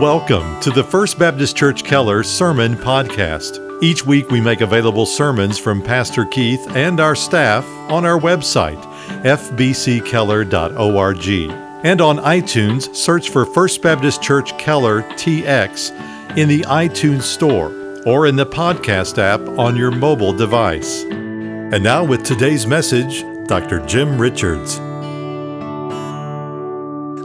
Welcome to the First Baptist Church Keller Sermon Podcast. Each week we make available sermons from Pastor Keith and our staff on our website, fbckeller.org. And on iTunes, search for First Baptist Church Keller TX in the iTunes Store or in the podcast app on your mobile device. And now, with today's message, Dr. Jim Richards.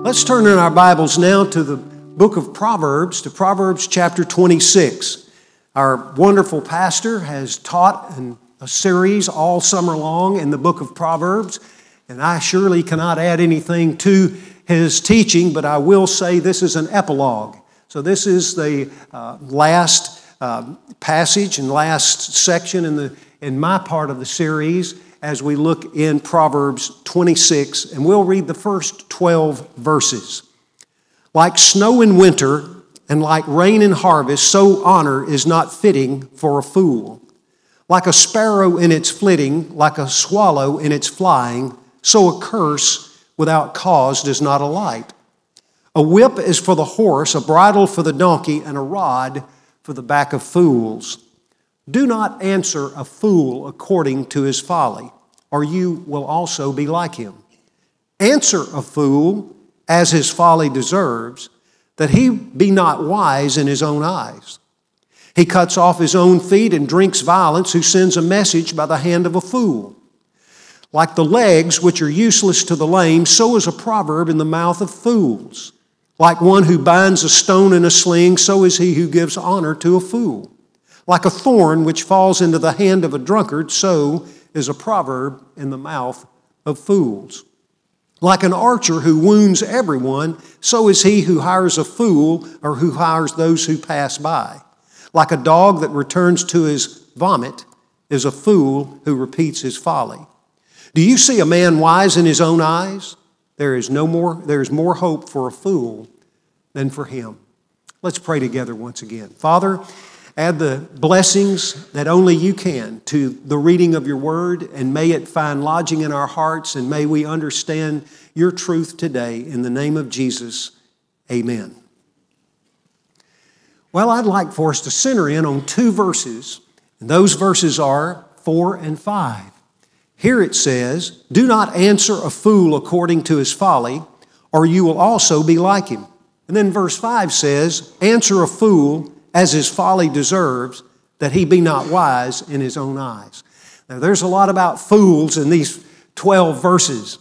Let's turn in our Bibles now to the book of Proverbs to Proverbs chapter 26. Our wonderful pastor has taught in a series all summer long in the book of Proverbs, and I surely cannot add anything to his teaching, but I will say this is an epilogue. So, this is the uh, last uh, passage and last section in, the, in my part of the series as we look in Proverbs 26, and we'll read the first 12 verses. Like snow in winter and like rain in harvest, so honor is not fitting for a fool. Like a sparrow in its flitting, like a swallow in its flying, so a curse without cause does not alight. A whip is for the horse, a bridle for the donkey, and a rod for the back of fools. Do not answer a fool according to his folly, or you will also be like him. Answer a fool as his folly deserves, that he be not wise in his own eyes. He cuts off his own feet and drinks violence, who sends a message by the hand of a fool. Like the legs which are useless to the lame, so is a proverb in the mouth of fools. Like one who binds a stone in a sling, so is he who gives honor to a fool. Like a thorn which falls into the hand of a drunkard, so is a proverb in the mouth of fools. Like an archer who wounds everyone, so is he who hires a fool or who hires those who pass by. Like a dog that returns to his vomit is a fool who repeats his folly. Do you see a man wise in his own eyes? There is no more there is more hope for a fool than for him. Let's pray together once again. Father, Add the blessings that only you can to the reading of your word, and may it find lodging in our hearts, and may we understand your truth today. In the name of Jesus, amen. Well, I'd like for us to center in on two verses, and those verses are 4 and 5. Here it says, Do not answer a fool according to his folly, or you will also be like him. And then verse 5 says, Answer a fool as his folly deserves, that he be not wise in his own eyes. Now, there's a lot about fools in these 12 verses.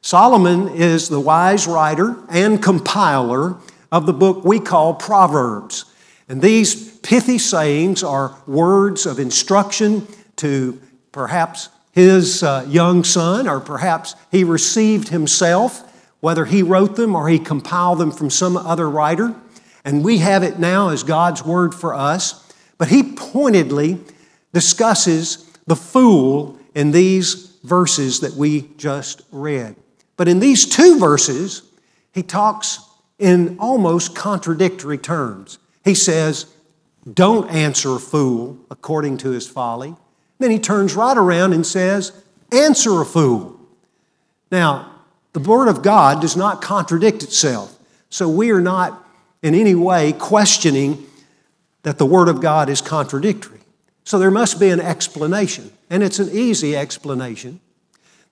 Solomon is the wise writer and compiler of the book we call Proverbs. And these pithy sayings are words of instruction to perhaps his uh, young son, or perhaps he received himself, whether he wrote them or he compiled them from some other writer and we have it now as God's word for us. But he pointedly discusses the fool in these verses that we just read. But in these two verses, he talks in almost contradictory terms. He says, Don't answer a fool according to his folly. Then he turns right around and says, Answer a fool. Now, the Word of God does not contradict itself. So we are not in any way questioning that the Word of God is contradictory. So there must be an explanation, and it's an easy explanation.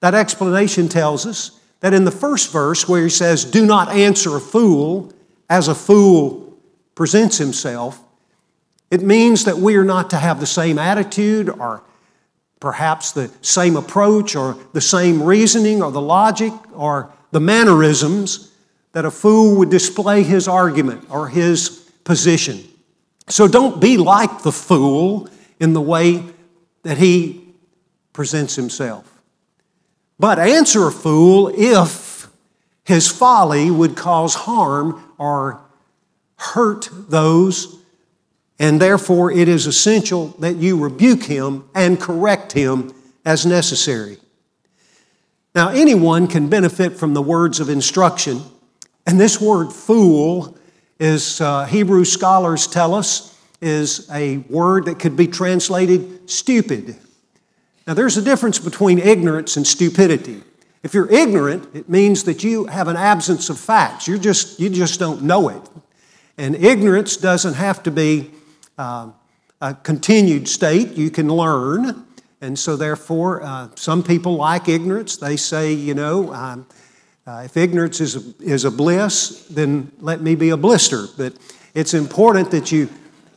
That explanation tells us that in the first verse, where he says, Do not answer a fool as a fool presents himself, it means that we are not to have the same attitude or perhaps the same approach or the same reasoning or the logic or the mannerisms that a fool would display his argument or his position. So don't be like the fool in the way that he presents himself. But answer a fool if his folly would cause harm or hurt those, and therefore it is essential that you rebuke him and correct him as necessary. Now, anyone can benefit from the words of instruction and this word fool is, uh, Hebrew scholars tell us, is a word that could be translated stupid. Now, there's a difference between ignorance and stupidity. If you're ignorant, it means that you have an absence of facts. you just, you just don't know it. And ignorance doesn't have to be uh, a continued state. You can learn. And so, therefore, uh, some people like ignorance. They say, you know, um, uh, if ignorance is a, is a bliss, then let me be a blister. But it's important that you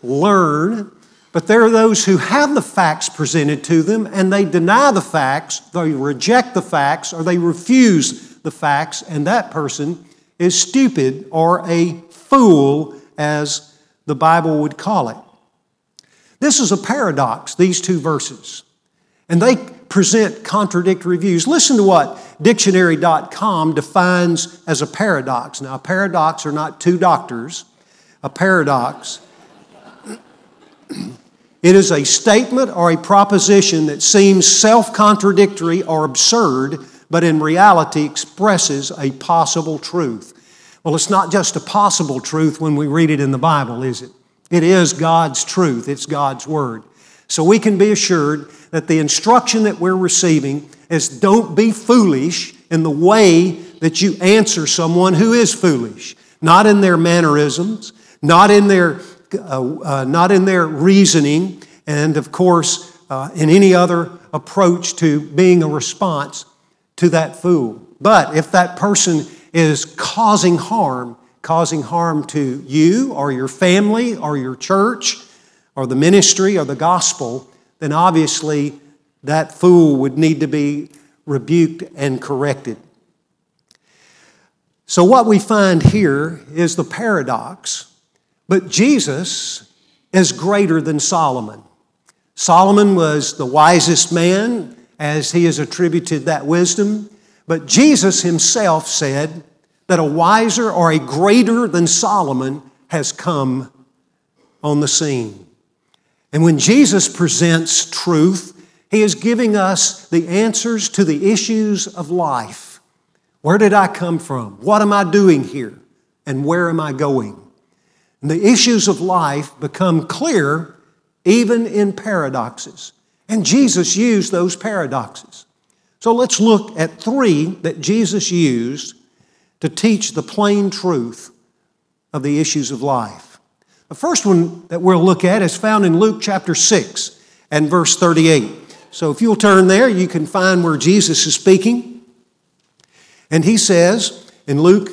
learn. But there are those who have the facts presented to them and they deny the facts, they reject the facts, or they refuse the facts, and that person is stupid or a fool, as the Bible would call it. This is a paradox, these two verses. And they present contradictory views. Listen to what dictionary.com defines as a paradox. Now, a paradox are not two doctors. A paradox it is a statement or a proposition that seems self contradictory or absurd, but in reality expresses a possible truth. Well, it's not just a possible truth when we read it in the Bible, is it? It is God's truth, it's God's Word. So we can be assured that the instruction that we're receiving is don't be foolish in the way that you answer someone who is foolish, not in their mannerisms, not in their, uh, uh, not in their reasoning, and of course, uh, in any other approach to being a response to that fool. But if that person is causing harm, causing harm to you or your family or your church or the ministry or the gospel, then obviously that fool would need to be rebuked and corrected. So, what we find here is the paradox, but Jesus is greater than Solomon. Solomon was the wisest man, as he is attributed that wisdom, but Jesus himself said that a wiser or a greater than Solomon has come on the scene. And when Jesus presents truth, he is giving us the answers to the issues of life. Where did I come from? What am I doing here? And where am I going? And the issues of life become clear even in paradoxes. And Jesus used those paradoxes. So let's look at three that Jesus used to teach the plain truth of the issues of life. The first one that we'll look at is found in Luke chapter 6 and verse 38. So if you'll turn there, you can find where Jesus is speaking. And he says in Luke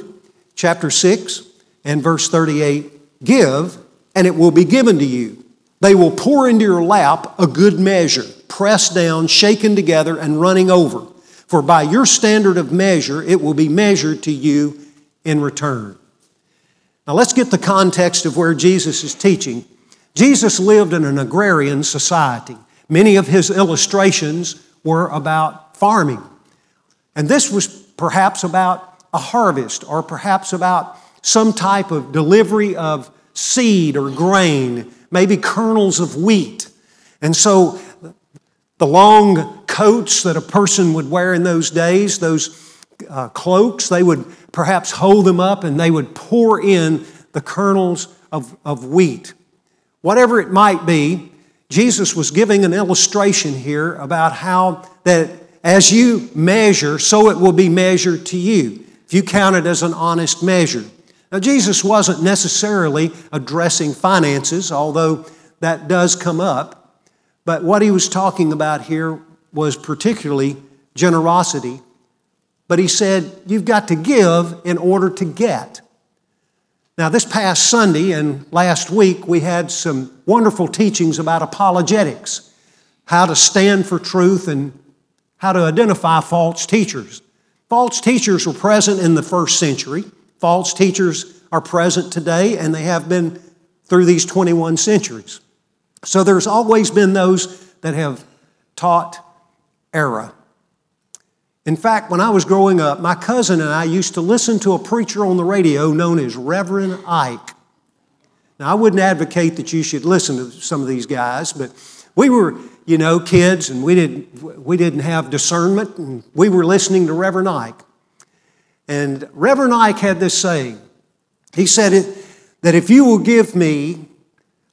chapter 6 and verse 38 Give, and it will be given to you. They will pour into your lap a good measure, pressed down, shaken together, and running over. For by your standard of measure, it will be measured to you in return. Now let's get the context of where Jesus is teaching. Jesus lived in an agrarian society. Many of his illustrations were about farming. And this was perhaps about a harvest or perhaps about some type of delivery of seed or grain, maybe kernels of wheat. And so the long coats that a person would wear in those days, those uh, cloaks, they would perhaps hold them up and they would pour in the kernels of, of wheat. Whatever it might be, Jesus was giving an illustration here about how that as you measure, so it will be measured to you. If you count it as an honest measure. Now, Jesus wasn't necessarily addressing finances, although that does come up. But what he was talking about here was particularly generosity. But he said, You've got to give in order to get. Now, this past Sunday and last week, we had some wonderful teachings about apologetics, how to stand for truth and how to identify false teachers. False teachers were present in the first century. False teachers are present today, and they have been through these 21 centuries. So there's always been those that have taught error. In fact, when I was growing up, my cousin and I used to listen to a preacher on the radio known as Reverend Ike. Now, I wouldn't advocate that you should listen to some of these guys, but we were, you know, kids and we didn't, we didn't have discernment, and we were listening to Reverend Ike. And Reverend Ike had this saying. He said it, that if you will give me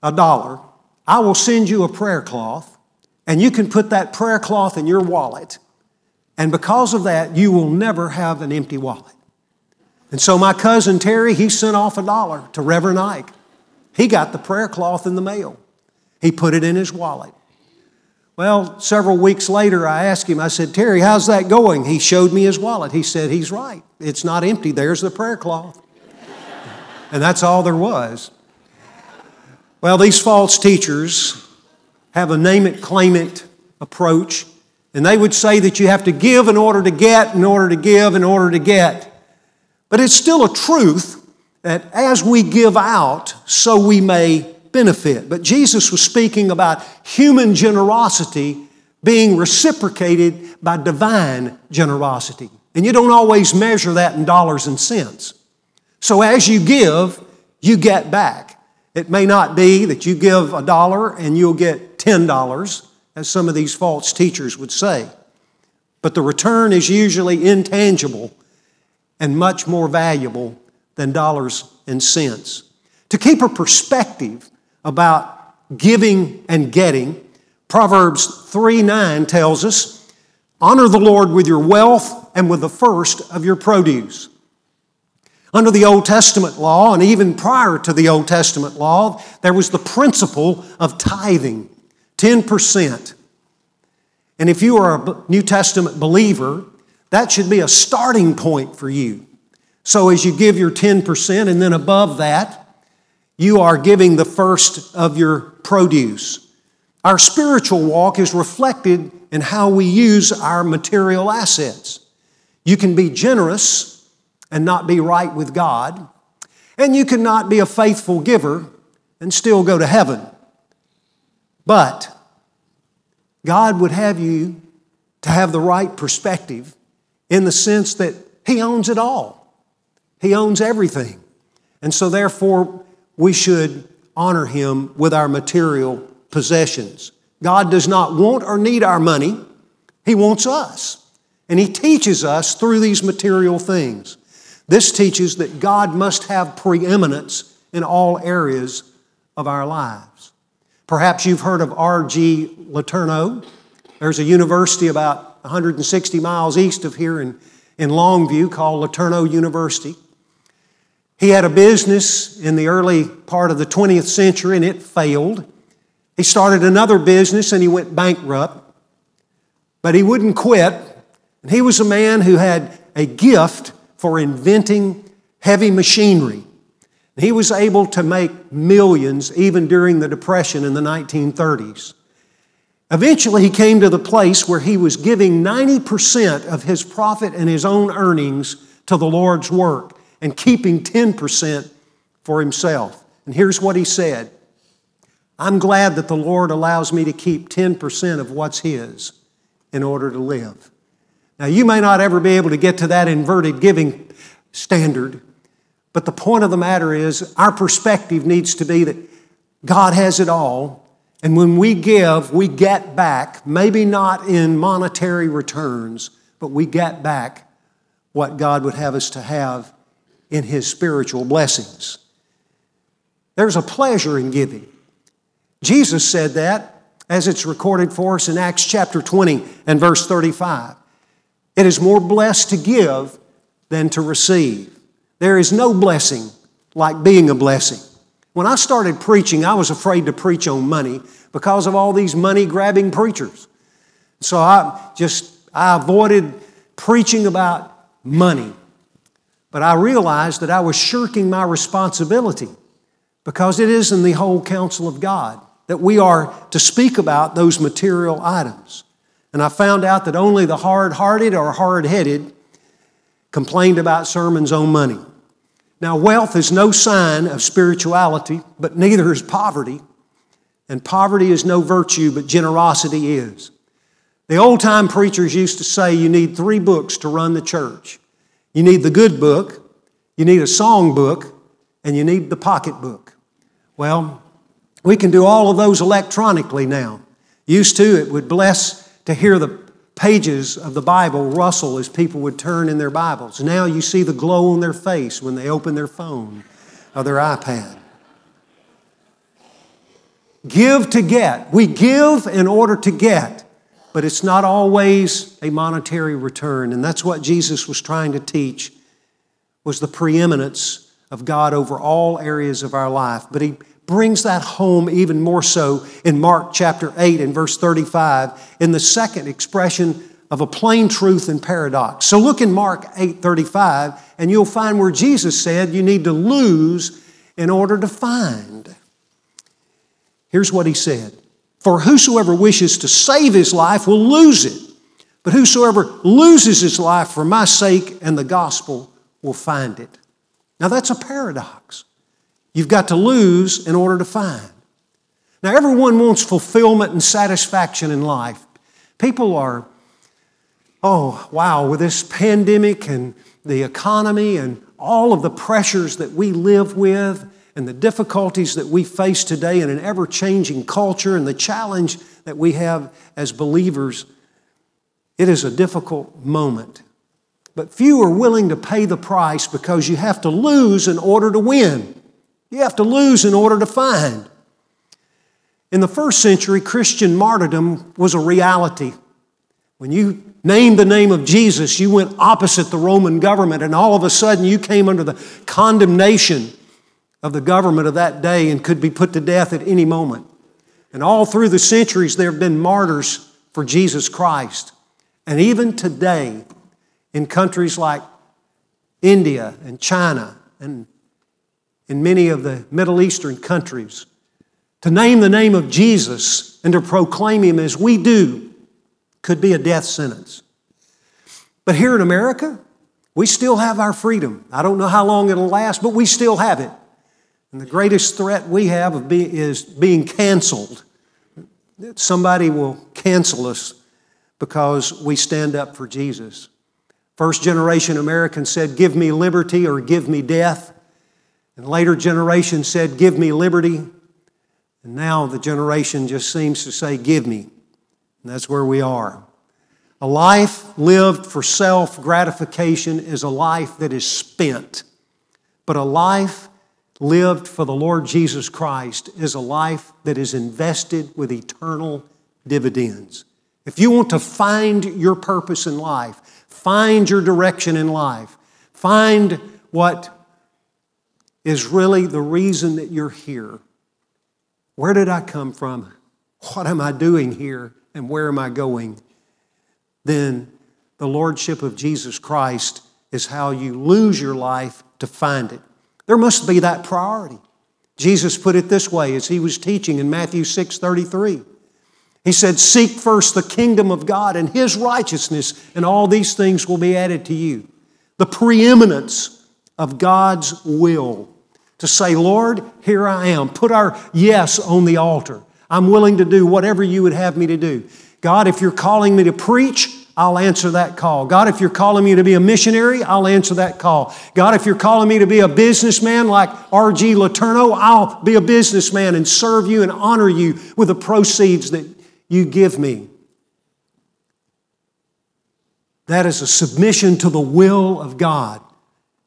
a dollar, I will send you a prayer cloth, and you can put that prayer cloth in your wallet. And because of that, you will never have an empty wallet. And so my cousin Terry, he sent off a dollar to Reverend Ike. He got the prayer cloth in the mail. He put it in his wallet. Well, several weeks later, I asked him, I said, Terry, how's that going? He showed me his wallet. He said, He's right. It's not empty. There's the prayer cloth. and that's all there was. Well, these false teachers have a name it, claim it approach, and they would say that you have to give in order to get, in order to give, in order to get. But it's still a truth that as we give out, so we may benefit. But Jesus was speaking about human generosity being reciprocated by divine generosity. And you don't always measure that in dollars and cents. So as you give, you get back. It may not be that you give a dollar and you'll get $10, as some of these false teachers would say. But the return is usually intangible and much more valuable than dollars and cents. To keep a perspective about giving and getting, Proverbs 3 9 tells us, Honor the Lord with your wealth and with the first of your produce. Under the Old Testament law, and even prior to the Old Testament law, there was the principle of tithing 10%. And if you are a New Testament believer, that should be a starting point for you. So as you give your 10%, and then above that, you are giving the first of your produce. Our spiritual walk is reflected in how we use our material assets. You can be generous and not be right with God, and you cannot be a faithful giver and still go to heaven. But God would have you to have the right perspective in the sense that He owns it all. He owns everything. And so, therefore, we should honor Him with our material possessions. God does not want or need our money, He wants us. And He teaches us through these material things. This teaches that God must have preeminence in all areas of our lives. Perhaps you've heard of R.G. Letourneau. There's a university about 160 miles east of here in, in Longview called Letourneau University. He had a business in the early part of the 20th century and it failed. He started another business and he went bankrupt. But he wouldn't quit. And he was a man who had a gift for inventing heavy machinery. He was able to make millions even during the Depression in the 1930s. Eventually, he came to the place where he was giving 90% of his profit and his own earnings to the Lord's work and keeping 10% for himself. And here's what he said I'm glad that the Lord allows me to keep 10% of what's his in order to live. Now, you may not ever be able to get to that inverted giving standard, but the point of the matter is, our perspective needs to be that God has it all. And when we give, we get back, maybe not in monetary returns, but we get back what God would have us to have in His spiritual blessings. There's a pleasure in giving. Jesus said that as it's recorded for us in Acts chapter 20 and verse 35. It is more blessed to give than to receive. There is no blessing like being a blessing. When I started preaching, I was afraid to preach on money because of all these money grabbing preachers. So I just I avoided preaching about money. But I realized that I was shirking my responsibility because it is in the whole counsel of God that we are to speak about those material items. And I found out that only the hard hearted or hard headed complained about sermons on money. Now, wealth is no sign of spirituality, but neither is poverty. And poverty is no virtue, but generosity is. The old time preachers used to say you need three books to run the church you need the good book, you need a song book, and you need the pocketbook. Well, we can do all of those electronically now. Used to, it would bless to hear the pages of the Bible rustle as people would turn in their Bibles. Now you see the glow on their face when they open their phone or their iPad. Give to get. We give in order to get, but it's not always a monetary return. And that's what Jesus was trying to teach was the preeminence of God over all areas of our life. But he brings that home even more so in Mark chapter 8 and verse 35 in the second expression of a plain truth and paradox. So look in Mark 8:35 and you'll find where Jesus said you need to lose in order to find. Here's what he said. For whosoever wishes to save his life will lose it. But whosoever loses his life for my sake and the gospel will find it. Now that's a paradox. You've got to lose in order to find. Now, everyone wants fulfillment and satisfaction in life. People are, oh, wow, with this pandemic and the economy and all of the pressures that we live with and the difficulties that we face today in an ever changing culture and the challenge that we have as believers, it is a difficult moment. But few are willing to pay the price because you have to lose in order to win. You have to lose in order to find. In the first century, Christian martyrdom was a reality. When you named the name of Jesus, you went opposite the Roman government, and all of a sudden you came under the condemnation of the government of that day and could be put to death at any moment. And all through the centuries, there have been martyrs for Jesus Christ. And even today, in countries like India and China and in many of the Middle Eastern countries. To name the name of Jesus and to proclaim Him as we do could be a death sentence. But here in America, we still have our freedom. I don't know how long it'll last, but we still have it. And the greatest threat we have of be, is being canceled. Somebody will cancel us because we stand up for Jesus. First generation Americans said, Give me liberty or give me death. And later generations said, Give me liberty. And now the generation just seems to say, Give me. And that's where we are. A life lived for self gratification is a life that is spent. But a life lived for the Lord Jesus Christ is a life that is invested with eternal dividends. If you want to find your purpose in life, find your direction in life, find what is really the reason that you're here. Where did I come from? What am I doing here? And where am I going? Then the Lordship of Jesus Christ is how you lose your life to find it. There must be that priority. Jesus put it this way as he was teaching in Matthew 6 33. He said, Seek first the kingdom of God and his righteousness, and all these things will be added to you. The preeminence of God's will to say, Lord, here I am. Put our yes on the altar. I'm willing to do whatever you would have me to do. God, if you're calling me to preach, I'll answer that call. God, if you're calling me to be a missionary, I'll answer that call. God, if you're calling me to be a businessman like R.G. Letourneau, I'll be a businessman and serve you and honor you with the proceeds that you give me. That is a submission to the will of God.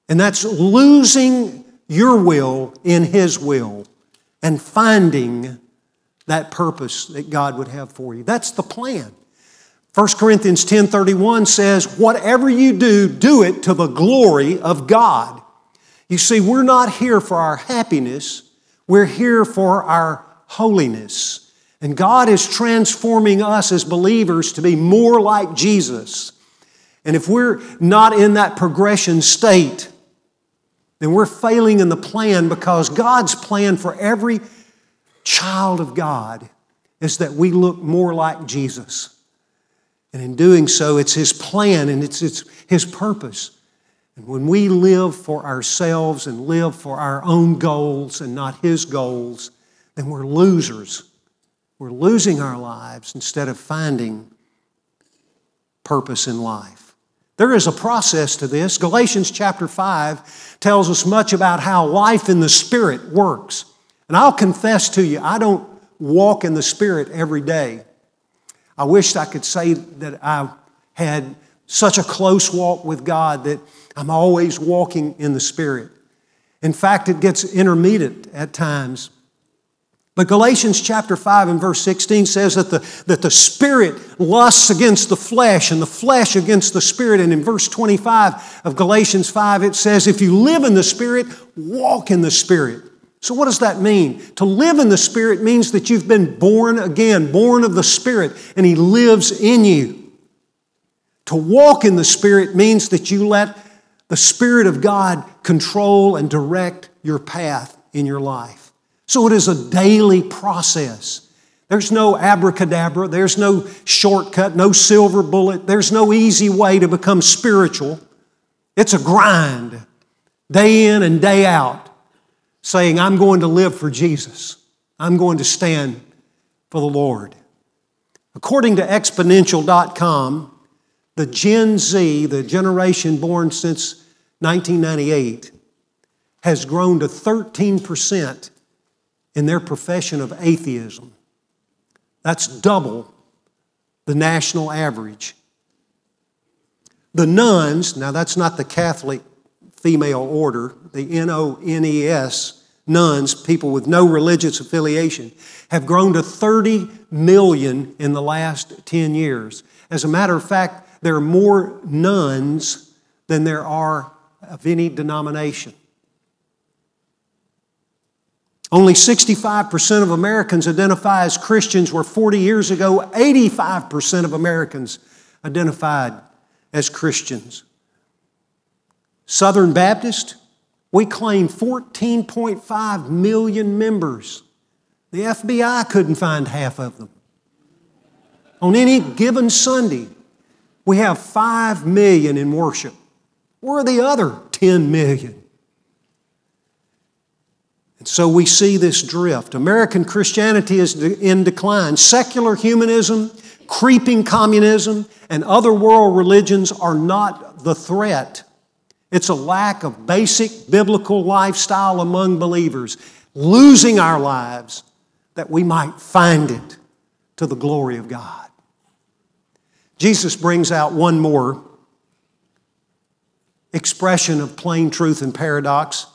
And that's losing your will in His will and finding that purpose that God would have for you. That's the plan. 1 Corinthians 10:31 says, "Whatever you do, do it to the glory of God." You see, we're not here for our happiness, we're here for our holiness. And God is transforming us as believers to be more like Jesus. And if we're not in that progression state, then we're failing in the plan because God's plan for every child of God is that we look more like Jesus. And in doing so, it's His plan and it's, it's His purpose. And when we live for ourselves and live for our own goals and not His goals, then we're losers. We're losing our lives instead of finding purpose in life. There is a process to this. Galatians chapter 5 tells us much about how life in the Spirit works. And I'll confess to you, I don't walk in the Spirit every day. I wish I could say that I had such a close walk with God that I'm always walking in the Spirit. In fact, it gets intermittent at times. But Galatians chapter 5 and verse 16 says that the, that the spirit lusts against the flesh and the flesh against the spirit. And in verse 25 of Galatians 5, it says, If you live in the spirit, walk in the spirit. So, what does that mean? To live in the spirit means that you've been born again, born of the spirit, and he lives in you. To walk in the spirit means that you let the spirit of God control and direct your path in your life. So it is a daily process. There's no abracadabra, there's no shortcut, no silver bullet, there's no easy way to become spiritual. It's a grind, day in and day out, saying, I'm going to live for Jesus. I'm going to stand for the Lord. According to exponential.com, the Gen Z, the generation born since 1998, has grown to 13% in their profession of atheism. That's double the national average. The nones, now that's not the Catholic female order, the N O N E S, nones, people with no religious affiliation, have grown to 30 million in the last 10 years. As a matter of fact, there are more nones than there are of any denomination. Only 65% of Americans identify as Christians, where 40 years ago, 85% of Americans identified as Christians. Southern Baptist, we claim 14.5 million members. The FBI couldn't find half of them. On any given Sunday, we have 5 million in worship. Where are the other 10 million? And so we see this drift. American Christianity is in decline. Secular humanism, creeping communism, and other world religions are not the threat. It's a lack of basic biblical lifestyle among believers, losing our lives that we might find it to the glory of God. Jesus brings out one more expression of plain truth and paradox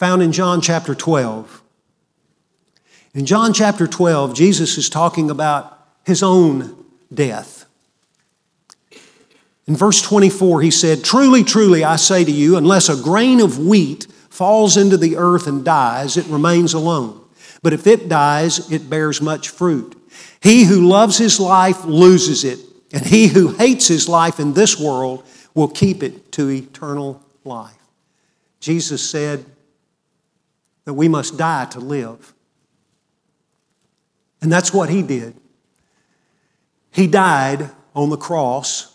found in John chapter 12. In John chapter 12, Jesus is talking about his own death. In verse 24, he said, Truly, truly, I say to you, unless a grain of wheat falls into the earth and dies, it remains alone. But if it dies, it bears much fruit. He who loves his life loses it, and he who hates his life in this world will keep it to eternal life. Jesus said, that we must die to live. And that's what he did. He died on the cross,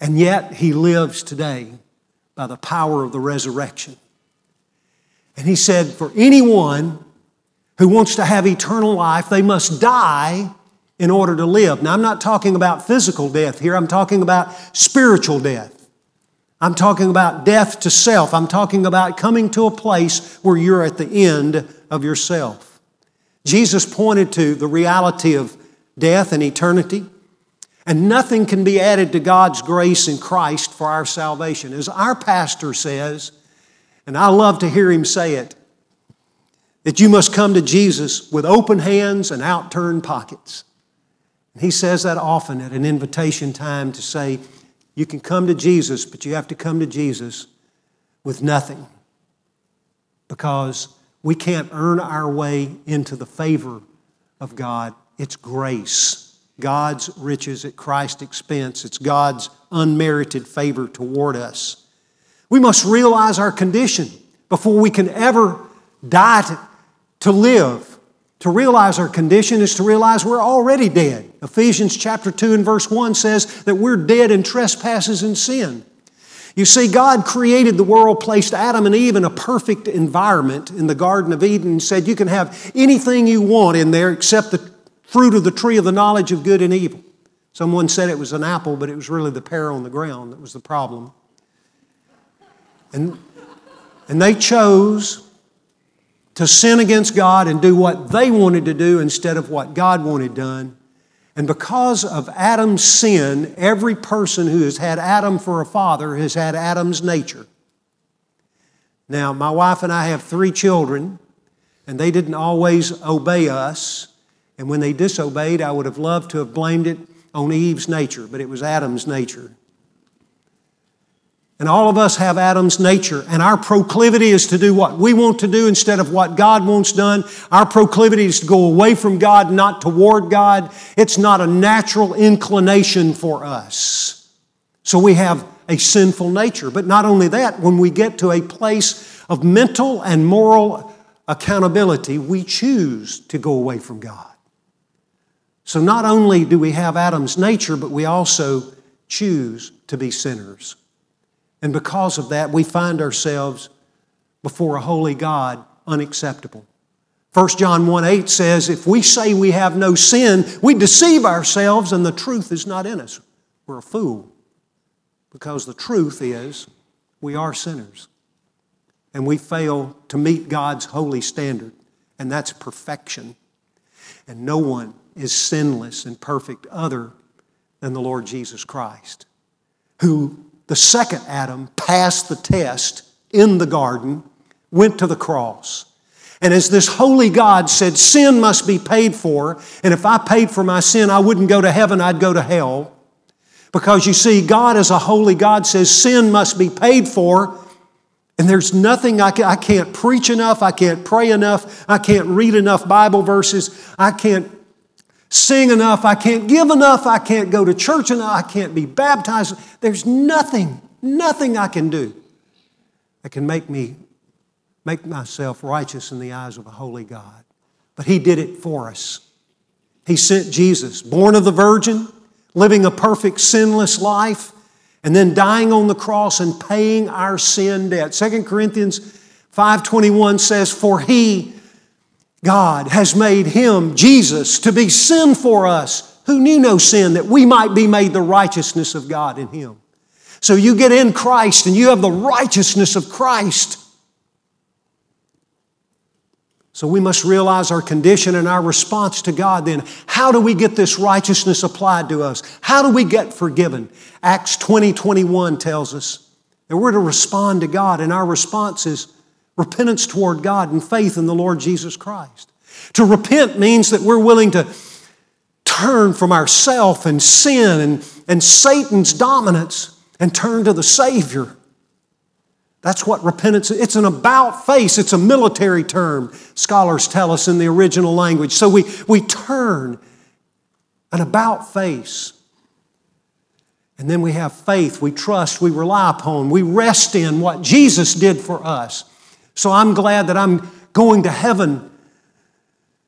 and yet he lives today by the power of the resurrection. And he said, For anyone who wants to have eternal life, they must die in order to live. Now, I'm not talking about physical death here, I'm talking about spiritual death. I'm talking about death to self. I'm talking about coming to a place where you're at the end of yourself. Jesus pointed to the reality of death and eternity, and nothing can be added to God's grace in Christ for our salvation. As our pastor says, and I love to hear him say it, that you must come to Jesus with open hands and outturned pockets. He says that often at an invitation time to say, you can come to Jesus, but you have to come to Jesus with nothing because we can't earn our way into the favor of God. It's grace, God's riches at Christ's expense. It's God's unmerited favor toward us. We must realize our condition before we can ever die to, to live. To realize our condition is to realize we're already dead. Ephesians chapter 2 and verse 1 says that we're dead in trespasses and sin. You see, God created the world, placed Adam and Eve in a perfect environment in the Garden of Eden, and said, You can have anything you want in there except the fruit of the tree of the knowledge of good and evil. Someone said it was an apple, but it was really the pear on the ground that was the problem. And, and they chose to sin against God and do what they wanted to do instead of what God wanted done. And because of Adam's sin, every person who has had Adam for a father has had Adam's nature. Now, my wife and I have three children, and they didn't always obey us. And when they disobeyed, I would have loved to have blamed it on Eve's nature, but it was Adam's nature. And all of us have Adam's nature, and our proclivity is to do what we want to do instead of what God wants done. Our proclivity is to go away from God, not toward God. It's not a natural inclination for us. So we have a sinful nature. But not only that, when we get to a place of mental and moral accountability, we choose to go away from God. So not only do we have Adam's nature, but we also choose to be sinners. And because of that, we find ourselves before a holy God unacceptable. 1 John 1 8 says, If we say we have no sin, we deceive ourselves and the truth is not in us. We're a fool. Because the truth is, we are sinners. And we fail to meet God's holy standard, and that's perfection. And no one is sinless and perfect other than the Lord Jesus Christ, who the second Adam passed the test in the garden, went to the cross. And as this holy God said, sin must be paid for, and if I paid for my sin, I wouldn't go to heaven, I'd go to hell. Because you see, God as a holy God says sin must be paid for, and there's nothing I, can, I can't preach enough, I can't pray enough, I can't read enough Bible verses, I can't sing enough, I can't give enough, I can't go to church enough, I can't be baptized. There's nothing, nothing I can do that can make me make myself righteous in the eyes of a holy God. But He did it for us. He sent Jesus, born of the Virgin, living a perfect, sinless life, and then dying on the cross and paying our sin debt. 2 Corinthians 5:21 says, "For he God has made him, Jesus, to be sin for us, who knew no sin, that we might be made the righteousness of God in him. So you get in Christ and you have the righteousness of Christ. So we must realize our condition and our response to God then. How do we get this righteousness applied to us? How do we get forgiven? Acts 20 21 tells us that we're to respond to God, and our response is repentance toward God and faith in the Lord Jesus Christ. To repent means that we're willing to turn from ourself and sin and, and Satan's dominance and turn to the Savior. That's what repentance is. It's an about face, it's a military term, scholars tell us in the original language. So we, we turn an about face. And then we have faith, we trust, we rely upon, we rest in what Jesus did for us. So I'm glad that I'm going to heaven,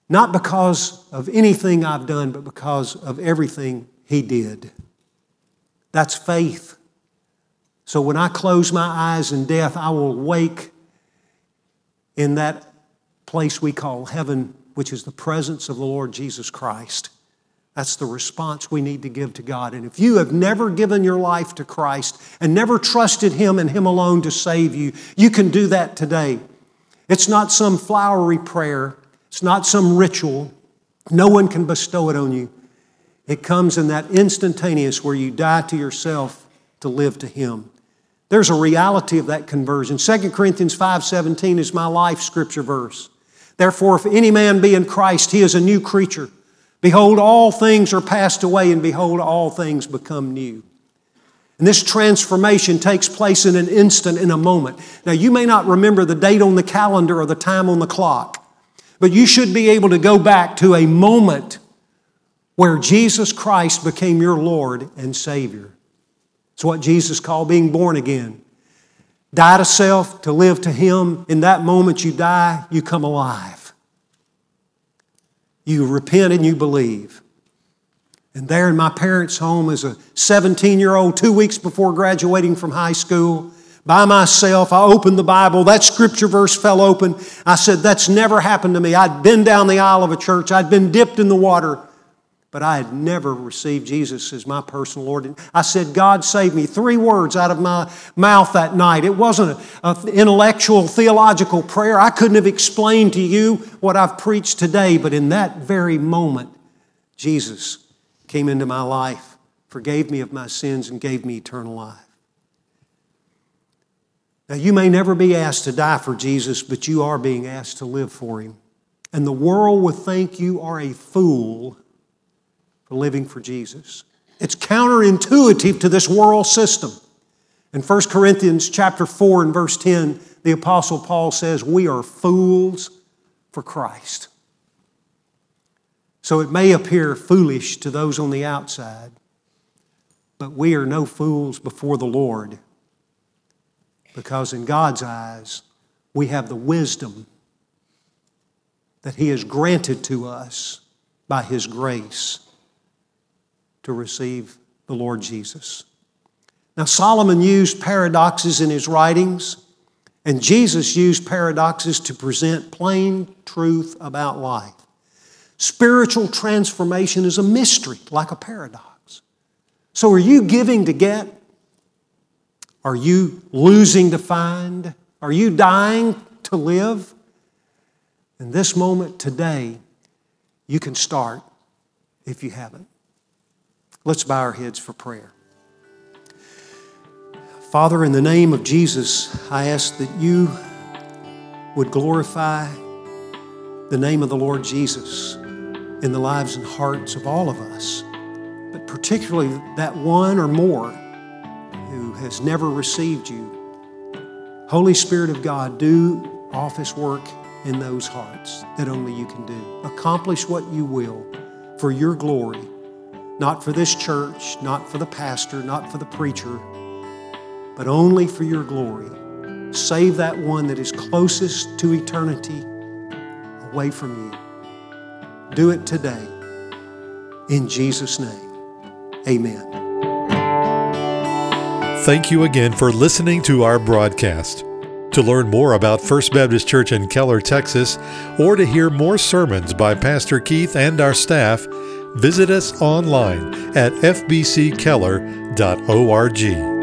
not because of anything I've done, but because of everything He did. That's faith. So when I close my eyes in death, I will wake in that place we call heaven, which is the presence of the Lord Jesus Christ. That's the response we need to give to God. And if you have never given your life to Christ and never trusted Him and Him alone to save you, you can do that today. It's not some flowery prayer, it's not some ritual. No one can bestow it on you. It comes in that instantaneous where you die to yourself to live to Him. There's a reality of that conversion. 2 Corinthians 5:17 is my life scripture verse. Therefore, if any man be in Christ, he is a new creature. Behold, all things are passed away, and behold, all things become new. And this transformation takes place in an instant, in a moment. Now, you may not remember the date on the calendar or the time on the clock, but you should be able to go back to a moment where Jesus Christ became your Lord and Savior. It's what Jesus called being born again. Die to self, to live to Him. In that moment you die, you come alive. You repent and you believe. And there in my parents' home as a 17 year old, two weeks before graduating from high school, by myself, I opened the Bible. That scripture verse fell open. I said, That's never happened to me. I'd been down the aisle of a church, I'd been dipped in the water but I had never received Jesus as my personal Lord. And I said, God save me. Three words out of my mouth that night. It wasn't an intellectual, theological prayer. I couldn't have explained to you what I've preached today, but in that very moment, Jesus came into my life, forgave me of my sins, and gave me eternal life. Now, you may never be asked to die for Jesus, but you are being asked to live for Him. and the world will think you are a fool living for Jesus. It's counterintuitive to this world system. In 1 Corinthians chapter 4 and verse 10, the apostle Paul says, "We are fools for Christ." So it may appear foolish to those on the outside, but we are no fools before the Lord because in God's eyes, we have the wisdom that He has granted to us by His grace to receive the Lord Jesus. Now, Solomon used paradoxes in his writings, and Jesus used paradoxes to present plain truth about life. Spiritual transformation is a mystery, like a paradox. So, are you giving to get? Are you losing to find? Are you dying to live? In this moment today, you can start if you haven't. Let's bow our heads for prayer. Father, in the name of Jesus, I ask that you would glorify the name of the Lord Jesus in the lives and hearts of all of us, but particularly that one or more who has never received you. Holy Spirit of God, do office work in those hearts that only you can do. Accomplish what you will for your glory, not for this church, not for the pastor, not for the preacher, but only for your glory. Save that one that is closest to eternity away from you. Do it today. In Jesus' name, amen. Thank you again for listening to our broadcast. To learn more about First Baptist Church in Keller, Texas, or to hear more sermons by Pastor Keith and our staff, visit us online at fbckeller.org.